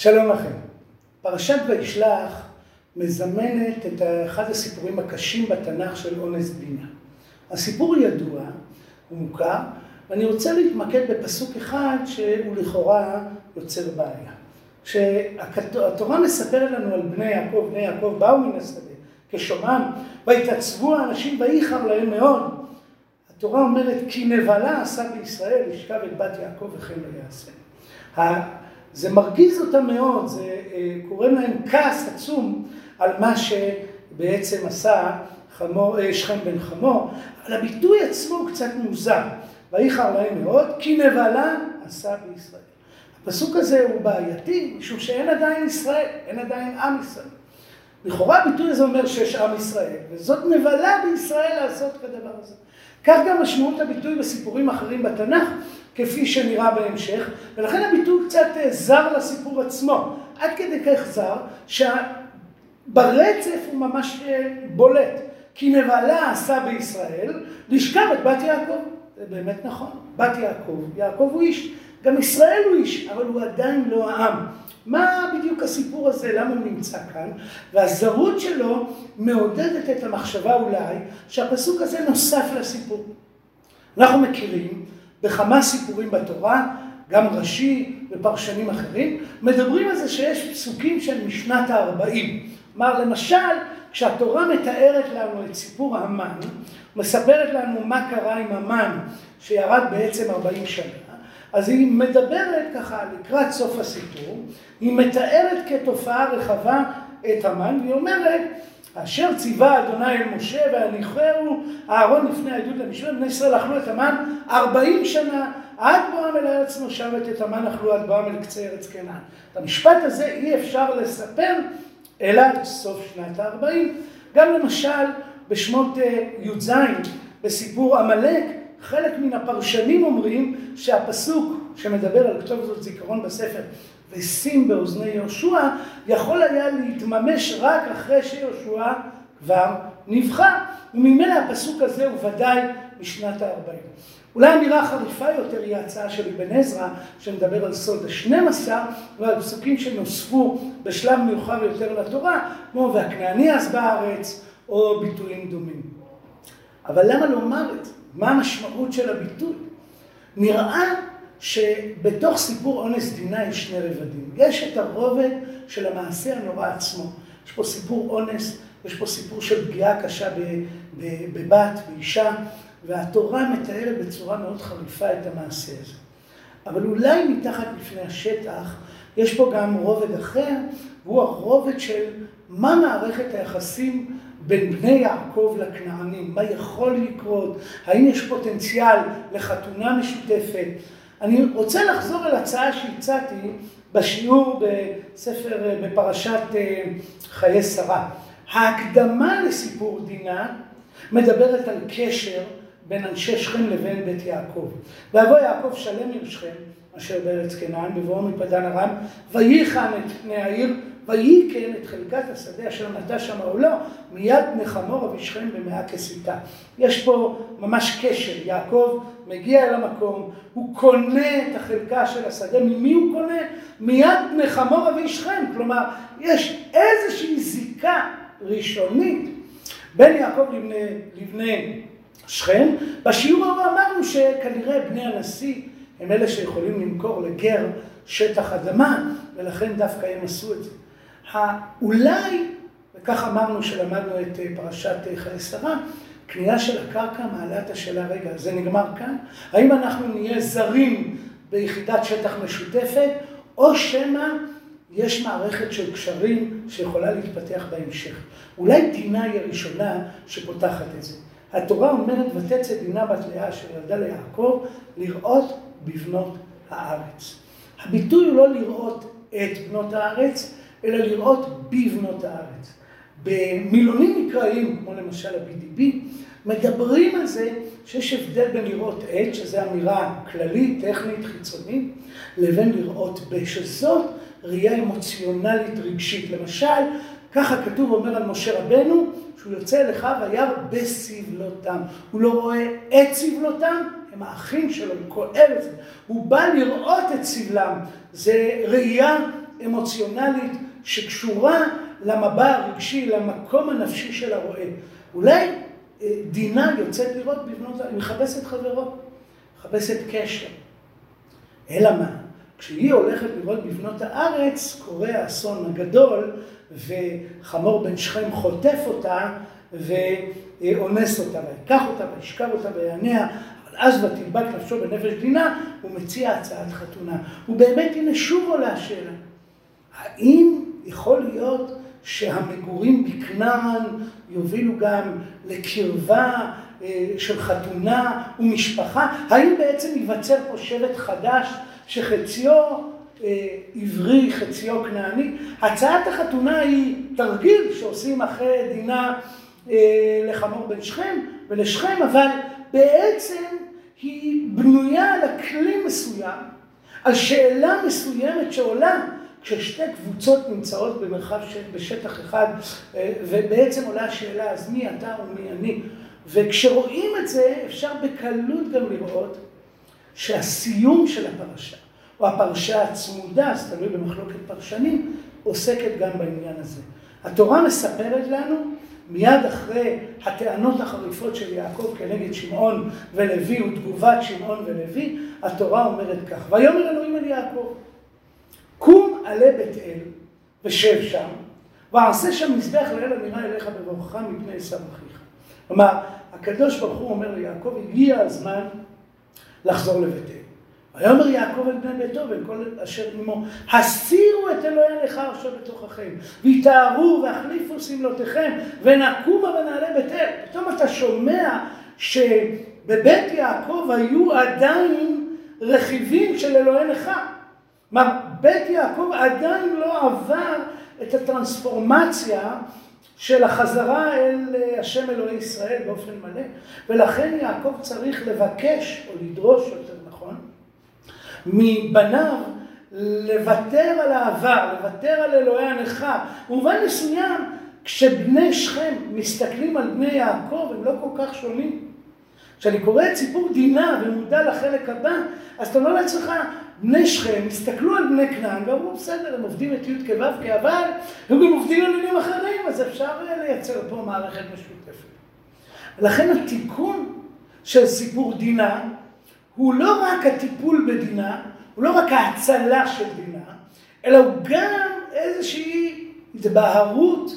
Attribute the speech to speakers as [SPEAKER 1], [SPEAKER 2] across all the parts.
[SPEAKER 1] שלום לכם. פרשת וישלח מזמנת את אחד הסיפורים הקשים בתנ"ך של אונס בינה. הסיפור ידוע, הוא מוכר, ואני רוצה להתמקד בפסוק אחד שהוא לכאורה יוצר בעיה. כשהתורה מספרת לנו על בני יעקב, בני יעקב באו מן השדה כשומעם, והתעצבו האנשים וייחר להם מאוד. התורה אומרת כי נבלה עשה בישראל, ישכב את בת יעקב וכן לא יעשה. זה מרגיז אותם מאוד, זה אה, קורא להם כעס עצום על מה שבעצם עשה חמו, אה, שכם בן חמור, אבל הביטוי עצמו הוא קצת מוזר. ויחר להם מאוד, כי נבלה עשה בישראל. הפסוק הזה הוא בעייתי, משום שאין עדיין ישראל, אין עדיין עם ישראל. לכאורה הביטוי הזה אומר שיש עם ישראל, וזאת נבלה בישראל לעשות כדבר הזה. כך גם משמעות הביטוי בסיפורים אחרים בתנ"ך, כפי שנראה בהמשך, ולכן הביטוי קצת אה, זר לסיפור עצמו, עד כדי כך זר, שברצף הוא ממש אה, בולט. כי נבלה עשה בישראל, לשכב את בת יעקב. זה באמת נכון, בת יעקב, יעקב הוא איש, גם ישראל הוא איש, אבל הוא עדיין לא העם. מה בדיוק הסיפור הזה, למה הוא נמצא כאן? והזרות שלו מעודדת את המחשבה אולי שהפסוק הזה נוסף לסיפור. אנחנו מכירים בכמה סיפורים בתורה, גם רש"י ופרשנים אחרים, מדברים על זה שיש פסוקים של משנת הארבעים. כלומר, למשל, כשהתורה מתארת לנו את סיפור המן, מספרת לנו מה קרה עם המן שירד בעצם ארבעים שנה, אז היא מדברת ככה לקראת סוף הסיפור, היא מתארת כתופעה רחבה את המן, והיא אומרת, אשר ציווה אדוני אל משה והניחהו אהרון לפני העדות למשמרת, בני ישראל אכלו את המן ארבעים שנה, עד בואם אל ארץ מושבת את המן אכלו עד בואם אל קצה ארץ קנען. את המשפט הזה אי אפשר לספר אלא סוף שנת הארבעים. גם למשל בשמות אה, י"ז, בסיפור עמלק, חלק מן הפרשנים אומרים שהפסוק שמדבר על כתוב זאת זיכרון בספר ושים באוזני יהושע, יכול היה להתממש רק אחרי שיהושע כבר נבחר. וממילא הפסוק הזה הוא ודאי משנת הארבעים. אולי אמירה חריפה יותר היא ההצעה של אבן עזרא, שמדבר על סוד השנים עשר, ועל פסוקים שנוספו בשלב מאוחר יותר לתורה, כמו והכנעני אז בארץ, או ביטויים דומים. אבל למה לומר את זה? מה המשמעות של הביטוי? נראה שבתוך סיפור אונס דינה יש שני רבדים. יש את הרובד של המעשה הנורא עצמו. יש פה סיפור אונס, יש פה סיפור של פגיעה קשה בבת, באישה, והתורה מתארת בצורה מאוד חריפה את המעשה הזה. אבל אולי מתחת לפני השטח יש פה גם רובד אחר, והוא הרובד של מה מערכת היחסים בין בני יעקב לכנענים, מה יכול לקרות, האם יש פוטנציאל לחתונה משותפת. אני רוצה לחזור אל הצעה שהצעתי בשיעור בספר, בפרשת אה, חיי שרה. ההקדמה לסיפור דינה מדברת על קשר בין אנשי שכם לבין בית יעקב. ויבוא יעקב שלם עם שכם, אשר בארץ כנען, בבואו מפדן ארם, וייחן את פני העיר, וייכן את חלקת השדה אשר נטע שם עולו, מיד נחמור אבי שכם במאה כסיתה. יש פה ממש קשר, יעקב מגיע אל המקום, הוא קונה את החלקה של השדה, ממי הוא קונה? מיד נחמור אבי שכם, כלומר, יש איזושהי זיקה ראשונית בין יעקב לבני, לבני שכם. בשיעור ההוא אמרנו שכנראה בני הנשיא הם אלה שיכולים למכור לגר שטח אדמה, ולכן דווקא הם עשו את זה. אולי, וכך אמרנו שלמדנו את אה, פרשת אה, חיי שרה, קנייה של הקרקע מעלה את השאלה, רגע, זה נגמר כאן? האם אנחנו נהיה זרים ביחידת שטח משותפת, או שמא יש מערכת של קשרים שיכולה להתפתח בהמשך. אולי דינה היא הראשונה שפותחת את זה. התורה אומרת, ותצא דינה בת לאה אשר ילדה ליעקב, לראות בבנות הארץ. הביטוי הוא לא לראות את בנות הארץ, אלא לראות בבנות הארץ. במילונים מקראיים, כמו למשל ה-BDB, מדברים על זה שיש הבדל בין לראות את, שזו אמירה כללית, טכנית, חיצונית, לבין לראות ב, שזאת ראייה אמוציונלית רגשית. למשל, ככה כתוב אומר על משה רבנו, שהוא יוצא אל אחיו היער בסבלותם. הוא לא רואה את סבלותם, הם האחים שלו, הוא כואב את זה. הוא בא לראות את סבלם. זה ראייה אמוציונלית שקשורה למבע הרגשי, למקום הנפשי של הרועה. אולי דינה יוצאת לראות בבנות, היא מחפשת חברו, מחפשת קשר. אלא מה? כשהיא הולכת לראות בבנות הארץ, קורה האסון הגדול, וחמור בן שכם חוטף אותה ואונס אותה, ויקח אותה וישכב אותה ויענע, אבל אז ותדבק נפשו בנפש דינה, הוא מציע הצעת חתונה. ובאמת הנה שוב עולה השאלה, האם יכול להיות שהמגורים בכנען יובילו גם לקרבה של חתונה ומשפחה? האם בעצם ייווצר פה שבט חדש שחציו עברי, חציו כנעני? הצעת החתונה היא תרגיל שעושים אחרי דינה לחמור בן שכם ולשכם, אבל בעצם היא בנויה על הכלי מסוים, על שאלה מסוימת שעולה כששתי קבוצות נמצאות במרחב, בשטח אחד, ובעצם עולה השאלה, אז מי אתה ומי אני? וכשרואים את זה, אפשר בקלות גם לראות שהסיום של הפרשה, או הפרשה הצמודה, זה תלוי במחלוקת פרשנים, עוסקת גם בעניין הזה. התורה מספרת לנו, מיד אחרי הטענות החריפות של יעקב כנגד שמעון ולוי ותגובת שמעון ולוי, התורה אומרת כך, ויאמר אלוהים אל יעקב, קום עלה בית אל ושב שם, ועשה שם מזבח לאל הנראה אליך בברכך מפני עשיו אחיך. כלומר, הקדוש ברוך הוא אומר ליעקב, הגיע הזמן לחזור לבית אל. ויאמר יעקב אל בני ביתו ואל כל אשר עמו, הסירו את אלוהי הנכר אשר בתוככם, ויטהרו והחליפו שמלותיכם, ונקומה ונעלה בית אל. פתאום אתה שומע שבבית יעקב היו עדיין רכיבים של אלוהי נכר. כלומר, בית יעקב עדיין לא עבר את הטרנספורמציה של החזרה אל השם אלוהי ישראל באופן מלא, ולכן יעקב צריך לבקש, או לדרוש יותר נכון, מבניו לוותר על העבר, לוותר על אלוהי הנכר. במובן מסוים, כשבני שכם מסתכלים על בני יעקב, הם לא כל כך שונים. כשאני קורא את סיפור דינה ומודע לחלק הבא, אז אתה אומר לעצמך, בני שכם הסתכלו על בני כנען ואמרו, בסדר, הם עובדים את י' כו' אבל הם גם עובדים על עניינים אחרים, אז אפשר לייצר פה מערכת משותפת. לכן התיקון של סיפור דינה הוא לא רק הטיפול בדינה, הוא לא רק ההצלה של דינה, אלא הוא גם איזושהי התבהרות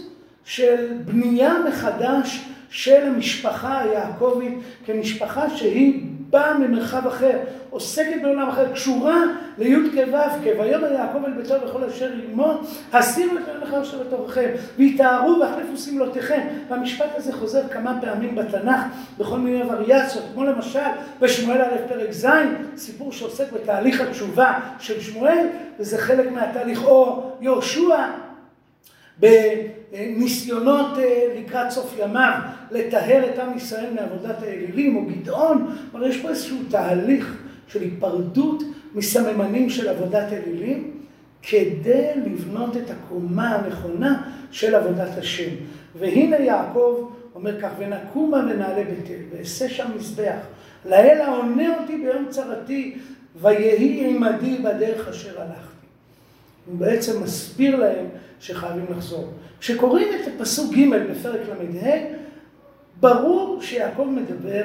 [SPEAKER 1] של בנייה מחדש של המשפחה היעקבית כמשפחה שהיא באה ממרחב אחר, עוסקת בעולם אחר, קשורה לי' כו' כויאמר יעקב אל ביתו וכל אשר עמו, הסירו את הנכר אשר בתוככם, ויטהרו והחליפו שמלותיכם. והמשפט הזה חוזר כמה פעמים בתנ"ך, בכל מיני וריאציות, כמו למשל בשמואל א' פרק ז', סיפור שעוסק בתהליך התשובה של שמואל, וזה חלק מהתהליך, או יהושע, בניסיונות לקראת סוף ימיו לטהר את עם ישראל מעבודת האלילים, או גדעון, אבל יש פה איזשהו תהליך של היפרדות מסממנים של עבודת אלילים, כדי לבנות את הקומה הנכונה של עבודת השם. והנה יעקב אומר כך, ונקומה ונעלה בית אל, ואעשה שם מזבח, לאל העונה אותי ביום צרתי, ויהי עמדי בדרך אשר הלכתי. הוא בעצם מסביר להם שחייבים לחזור. כשקוראים את הפסוק ג' בפרק ל"ה, ברור שיעקב מדבר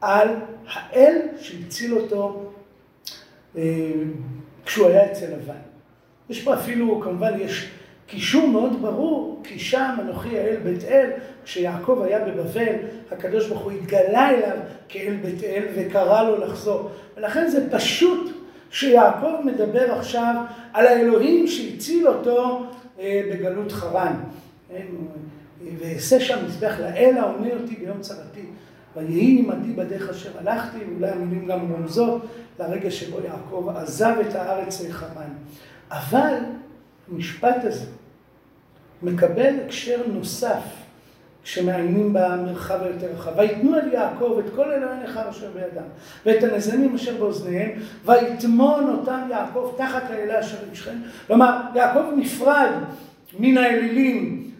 [SPEAKER 1] על האל שהציל אותו אה, כשהוא היה אצל לבן. יש פה אפילו, כמובן, יש קישור מאוד ברור, כי שם אנוכי האל בית אל, כשיעקב היה בבבל, הקדוש ברוך הוא התגלה אליו כאל בית אל וקרא לו לחזור. ולכן זה פשוט שיעקב מדבר עכשיו על האלוהים שהציל אותו בגלות חרן. ואעשה שם מזבח לאל העונה אותי ביום צרתי. ויהי עמדי בדרך אשר הלכתי, ואולי המילים גם רומזות לרגע שבו יעקב עזב את הארץ לחרן. אבל המשפט הזה מקבל הקשר נוסף כשמעיינים במרחב היותר רחב. ויתנו אל יעקב את כל אלוהי נכר אשר בידם, ואת הנזמים אשר באוזניהם, ויטמון אותם יעקב תחת האלה אשר ישכם. כלומר, יעקב נפרד מן האלילים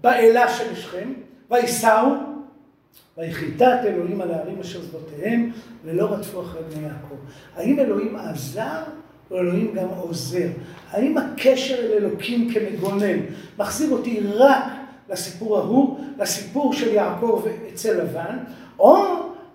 [SPEAKER 1] באלה של שכם, ויסעו, ויחיתת אלוהים על הערים אשר שדותיהם, ולא רדפו אחרי בני יעקב. האם אלוהים עזר, אלוהים גם עוזר. האם הקשר אל אלוקים כמגונן מחזיר אותי רק לסיפור ההוא, לסיפור של יעקב אצל לבן, או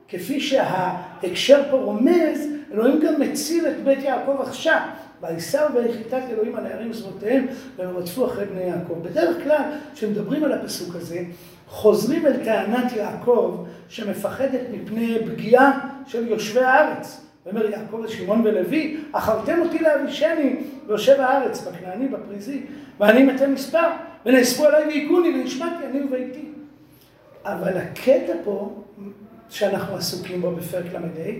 [SPEAKER 1] כפי שההקשר פה רומז, אלוהים גם מציל את בית יעקב עכשיו. ויסעו ויחיתת אלוהים על הערים זרועותיהם והם רדפו אחרי בני יעקב. בדרך כלל, כשמדברים על הפסוק הזה, חוזרים אל טענת יעקב שמפחדת מפני פגיעה של יושבי הארץ. ואומר יעקב לשמעון ולוי, אכלתם אותי לאבישני ויושב הארץ, בכנעני, בפריזי, ואני מתי מספר, ונאספו עליי והיכוני ונשמעתי אני וביתי. אבל הקטע פה, שאנחנו עסוקים בו בפרק ל"ה,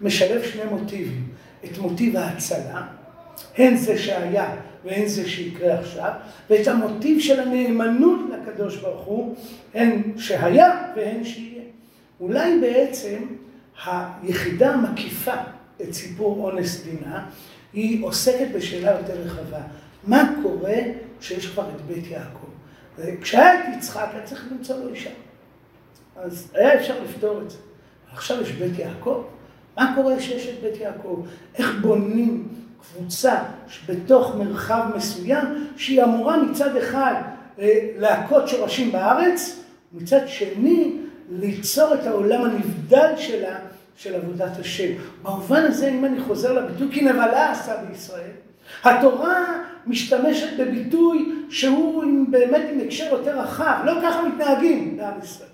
[SPEAKER 1] משלב שני מוטיבים. את מוטיב ההצלה, הן זה שהיה והן זה שיקרה עכשיו, ואת המוטיב של הנאמנות לקדוש ברוך הוא, הן שהיה והן שיהיה. אולי בעצם היחידה המקיפה את סיפור אונס דינה, היא עוסקת בשאלה יותר רחבה. מה קורה כשיש כבר את בית יעקב? כשהיה את יצחק, היה צריך למצוא לו אישה. אז היה אפשר לפתור את זה. עכשיו יש בית יעקב. מה קורה כשיש את בית יעקב? איך בונים קבוצה בתוך מרחב מסוים, שהיא אמורה מצד אחד אה, להכות שורשים בארץ, מצד שני ליצור את העולם הנבדל שלה, של עבודת השם. במובן הזה, אם אני חוזר לביטוי, כי נבלה עשה בישראל, התורה משתמשת בביטוי שהוא באמת עם הקשר יותר רחב, לא ככה מתנהגים בעם ישראל.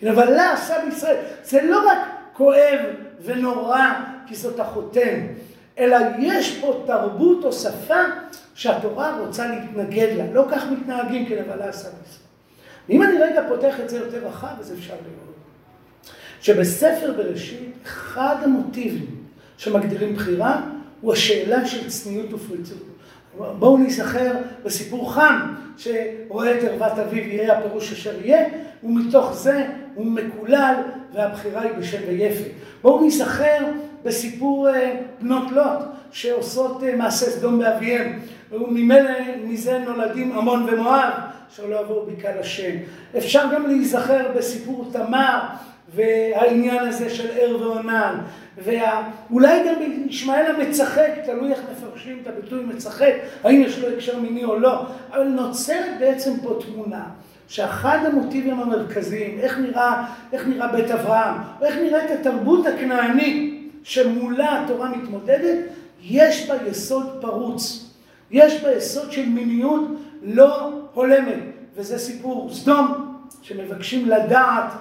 [SPEAKER 1] כי נבלה עשה בישראל, זה לא רק כואב ונורא כי זאת החותם, אלא יש פה תרבות או שפה שהתורה רוצה להתנגד לה. לא כך מתנהגים כנבלה עשה בישראל. ואם אני רגע פותח את זה יותר רחב, אז אפשר לראות שבספר בראשית, אחד המוטיבים שמגדירים בחירה, הוא השאלה של צניעות ופריצות. בואו נזכר בסיפור חם, שרואה את ערוות אביו יהיה הפירוש אשר יהיה, ומתוך זה הוא מקולל והבחירה היא בשם ויפת. בואו נזכר בסיפור אה, בנות לוט, שעושות אה, מעשה סדום באביהם, וממילא מזה נולדים עמון ומואב, אשר לא יבואו בקהל השם. אפשר גם להיזכר בסיפור תמר והעניין הזה של ער ועונן, ואולי גם ישמעאל המצחק, תלוי איך מפרשים את הביטוי מצחק, האם יש לו הקשר מיני או לא, אבל נוצרת בעצם פה תמונה. שאחד המוטיבים המרכזיים, איך נראה, איך נראה בית אברהם, או איך נראית התרבות הכנענית שמולה התורה מתמודדת, יש בה יסוד פרוץ. יש בה יסוד של מיניות לא הולמת. וזה סיפור סדום, שמבקשים לדעת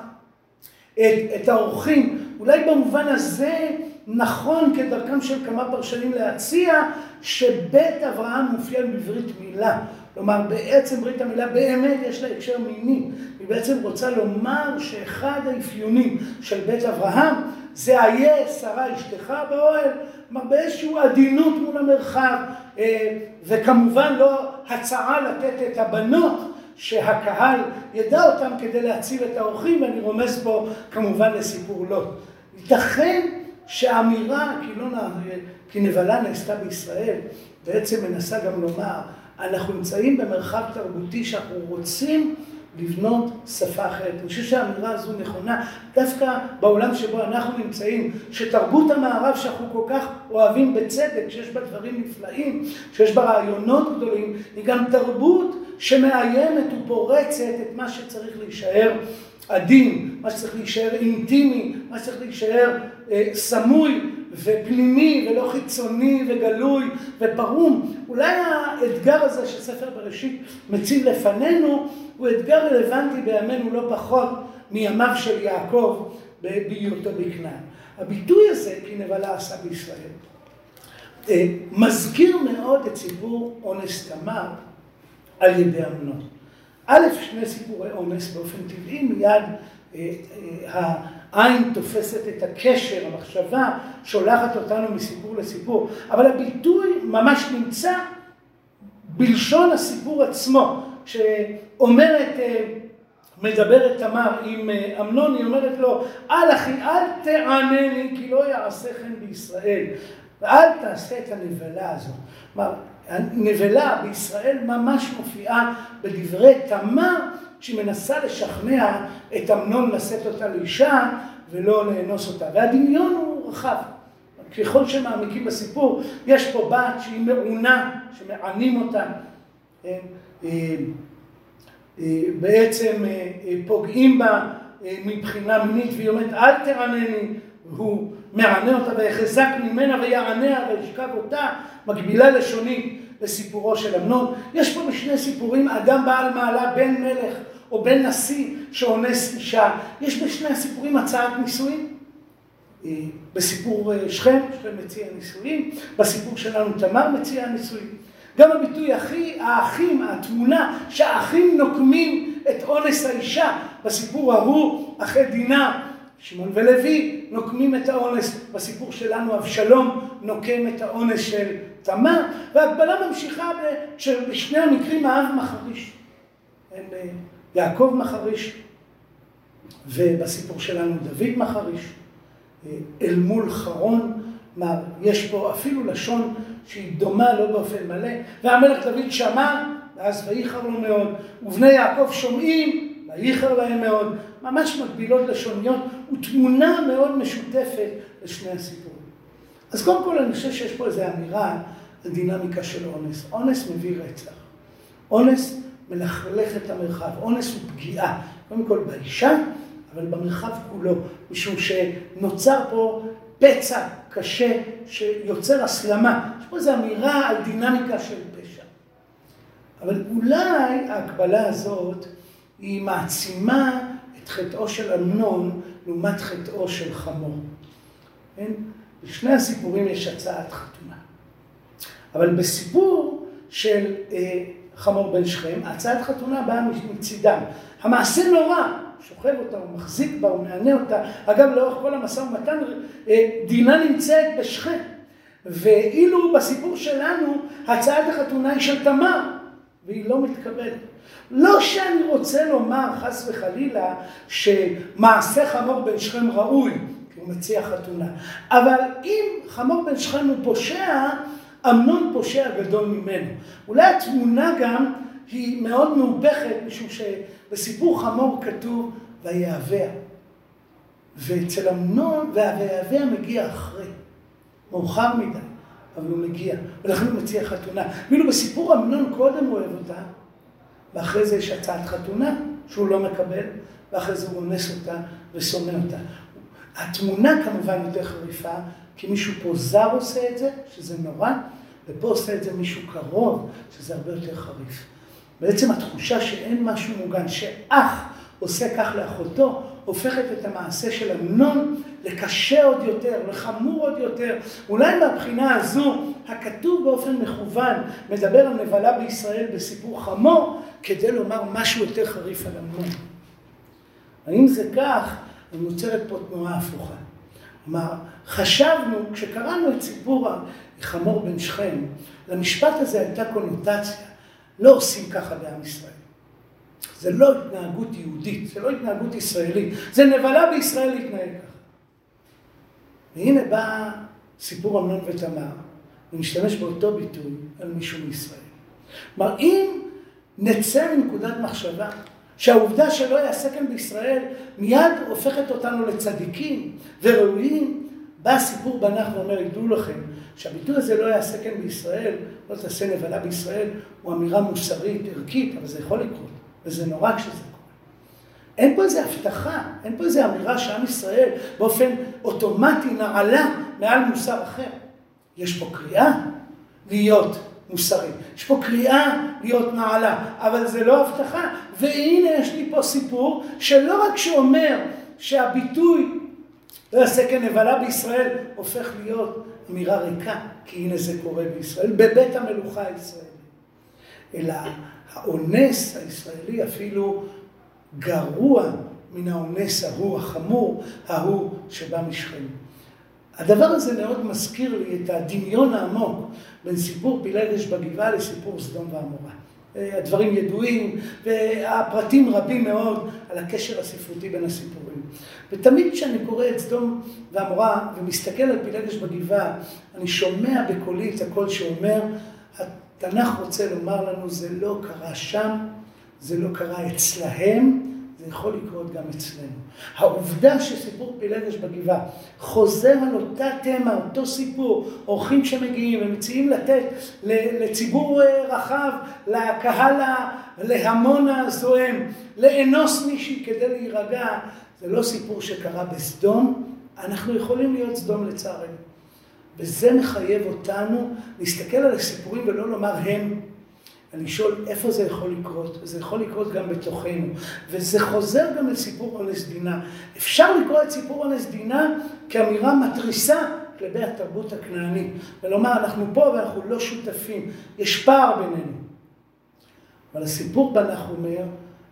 [SPEAKER 1] את, את האורחים. אולי במובן הזה נכון כדרכם של כמה פרשנים להציע שבית אברהם מופיע בברית מילה. כלומר, בעצם ברית המילה באמת יש לה הקשר מיני. היא בעצם רוצה לומר שאחד האפיונים של בית אברהם זה איה שרה אשתך באוהל, כלומר באיזושהי עדינות מול המרחב, אה, וכמובן לא הצעה לתת את הבנות שהקהל ידע אותם כדי להציל את האורחים, ואני רומז פה כמובן לסיפור לוט. ייתכן שהאמירה כי, לא נע... כי נבלה נעשתה בישראל בעצם מנסה גם לומר אנחנו נמצאים במרחב תרבותי שאנחנו רוצים לבנות שפה אחרת. אני חושב שהאמירה הזו נכונה דווקא בעולם שבו אנחנו נמצאים, שתרבות המערב שאנחנו כל כך אוהבים בצדק, שיש בה דברים נפלאים, שיש בה רעיונות גדולים, היא גם תרבות שמאיימת ופורצת את מה שצריך להישאר עדין, מה שצריך להישאר אינטימי, מה שצריך להישאר אה, סמוי ופנימי ולא חיצוני וגלוי ופרום. אולי האתגר הזה שספר בראשית מציב לפנינו הוא אתגר רלוונטי בימינו לא פחות מימיו של יעקב בהיותו בכנען. הביטוי הזה, כי נבלה עשה בישראל, אה, מזכיר מאוד את סיפור אונס תמר על ידי אמנון. א', שני סיפורי אונס באופן טבעי, מיד אה, אה, העין תופסת את הקשר, המחשבה, שולחת אותנו מסיפור לסיפור. אבל הביטוי ממש נמצא בלשון הסיפור עצמו. שאומרת, אה, מדברת תמר עם אמנון, היא אומרת לו, אל אחי, אל תענני כי לא יעשה כן בישראל. ואל תעשה את הנבלה הזאת. כלומר, הנבלה בישראל ממש מופיעה בדברי תמר, שהיא מנסה לשכנע את אמנון לשאת אותה לאישה ולא לאנוס אותה. והדמיון הוא רחב. ככל שמעמיקים בסיפור, יש פה בת שהיא מעונה, שמענים אותה, כן? בעצם פוגעים בה מבחינה מינית, והיא אומרת אל תרנני, הוא מענה אותה ויחזק ממנה ויעניה וישכב אותה, מקבילה לשונית לסיפורו של אמנון. יש פה בשני סיפורים אדם בעל מעלה, בן מלך או בן נשיא שאונס אישה. יש בשני הסיפורים הצעת נישואים. אה, בסיפור אה, שכם, שכם מציע נישואים, בסיפור שלנו תמר מציע נישואים. גם הביטוי אחי, האחים, התמונה שהאחים נוקמים את אונס האישה, בסיפור ההוא, אחרי דינה, שמעון ולוי נוקמים את האונס, בסיפור שלנו אבשלום נוקם את האונס של תמר, והגבלה ממשיכה בשני המקרים האב מחריש. אה, יעקב מחריש, ובסיפור שלנו דוד מחריש, אה, אל מול חרון, יש פה אפילו לשון שהיא דומה לא באופן מלא, והמלך דוד שמע, ואז וייחר לו מאוד, ובני יעקב שומעים, וייחר להם מאוד, ממש מקבילות לשוניות, ותמונה מאוד משותפת לשני הסיפורים. אז קודם כל אני חושב שיש פה איזו אמירה על דינמיקה של אונס. אונס מביא רצח. אונס מלכלך את המרחב. אונס הוא פגיעה, קודם כל באישה, אבל במרחב כולו, משום שנוצר פה פצע קשה שיוצר הסלמה. יש פה איזו אמירה על דינמיקה של פשע. אבל אולי ההקבלה הזאת היא מעצימה את חטאו של אמנון לעומת חטאו של חמור. כן? בשני הסיפורים יש הצעת חתונה. אבל בסיפור של אה, חמור בן שכם, הצעת חתונה באה מצידם. המעשה נורא, שוכב אותה, הוא מחזיק בה, הוא מענה אותה. אגב, לאורך כל המשא ומתן, אה, דינה נמצאת בשכם. ואילו בסיפור שלנו, הצעת החתונה היא של תמר, והיא לא מתקבלת. לא שאני רוצה לומר, חס וחלילה, שמעשה חמור בן שכם ראוי, כי הוא מציע חתונה. אבל אם חמור בן שכם הוא פושע, אמנון פושע גדול ממנו. אולי התמונה גם היא מאוד מהופכת, משום שבסיפור חמור כתוב ויהביה. ואצל אמנון, והויהביה מגיע אחרי, מאוחר מדי, אבל הוא מגיע, ולכן הוא מציע חתונה. ואילו בסיפור אמנון קודם אוהב אותה, ואחרי זה יש הצעת חתונה שהוא לא מקבל, ואחרי זה הוא אונס אותה ושונא אותה. התמונה כמובן יותר חריפה, כי מישהו פה זר עושה את זה, שזה נורא, ופה עושה את זה מישהו קרוב, שזה הרבה יותר חריף. בעצם התחושה שאין משהו מוגן, שאח עושה כך לאחותו, הופכת את המעשה של אמנון לקשה עוד יותר, לחמור עוד יותר. אולי מהבחינה הזו, הכתוב באופן מכוון מדבר על נבלה בישראל בסיפור חמור, כדי לומר משהו יותר חריף על אמנון. האם זה כך, נוצרת פה תנועה הפוכה. כלומר, חשבנו, כשקראנו את סיפור חמור בן שכם, למשפט הזה הייתה קונוטציה, לא עושים ככה בעם ישראל. זה לא התנהגות יהודית, זה לא התנהגות ישראלית, זה נבלה בישראל להתנהג ככה. והנה בא סיפור אמנון ותמר, ונשתמש באותו ביטוי על מישהו מישראל. כלומר, אם נצא מנקודת מחשבה שהעובדה שלא יעשה כאן בישראל מיד הופכת אותנו לצדיקים וראויים, בא הסיפור בנח ואומר, ידעו לכם, שהביטוי הזה לא יעשה כאן בישראל, לא תעשה נבלה בישראל, הוא אמירה מוסרית, ערכית, אבל זה יכול לקרות, וזה נורא כשזה קורה. אין פה איזה הבטחה, אין פה איזה אמירה שעם ישראל באופן אוטומטי נעלה מעל מוסר אחר. יש פה קריאה להיות מוסרי. יש פה קריאה להיות נעלה, אבל זה לא הבטחה. והנה יש לי פה סיפור שלא רק שאומר שהביטוי לא יעשה כנבלה בישראל, הופך להיות אמירה ריקה, כי הנה זה קורה בישראל, בבית המלוכה הישראלי. אלא האונס הישראלי אפילו גרוע מן האונס ההוא, החמור, ההוא שבא משכם. הדבר הזה מאוד מזכיר לי את הדמיון העמוק בין סיפור פילגש בגבעה לסיפור סדום ועמורה. הדברים ידועים, והפרטים רבים מאוד על הקשר הספרותי בין הסיפורים. ותמיד כשאני קורא את סדום ועמורה ומסתכל על פילגש בגבעה, אני שומע בקולי את הקול שאומר, התנ"ך רוצה לומר לנו, זה לא קרה שם, זה לא קרה אצלהם, יכול לקרות גם אצלנו. העובדה שסיפור פילגש בגבעה חוזר על אותה תמה, אותו סיפור, אורחים שמגיעים ומציעים לתת לציבור אה, רחב, לקהל, להמון הזועם, לאנוס מישהי כדי להירגע, זה לא סיפור שקרה בסדום, אנחנו יכולים להיות סדום לצערנו. וזה מחייב אותנו להסתכל על הסיפורים ולא לומר הם. לשאול איפה זה יכול לקרות, וזה יכול לקרות גם בתוכנו, וזה חוזר גם לסיפור אונס דינה. אפשר לקרוא את סיפור אונס דינה כאמירה מתריסה כלפי התרבות הכנענית, ולומר אנחנו פה ואנחנו לא שותפים, יש פער בינינו. אבל הסיפור בנח אומר,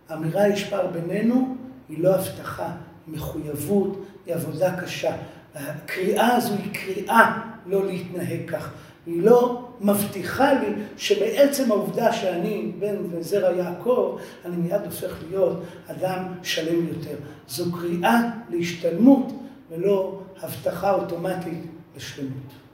[SPEAKER 1] האמירה יש פער בינינו היא לא הבטחה, היא מחויבות, היא עבודה קשה. הקריאה הזו היא קריאה לא להתנהג כך. היא לא מבטיחה לי שבעצם העובדה שאני בן זרע יעקב, אני מיד הופך להיות אדם שלם יותר. זו קריאה להשתלמות ולא הבטחה אוטומטית לשלמות.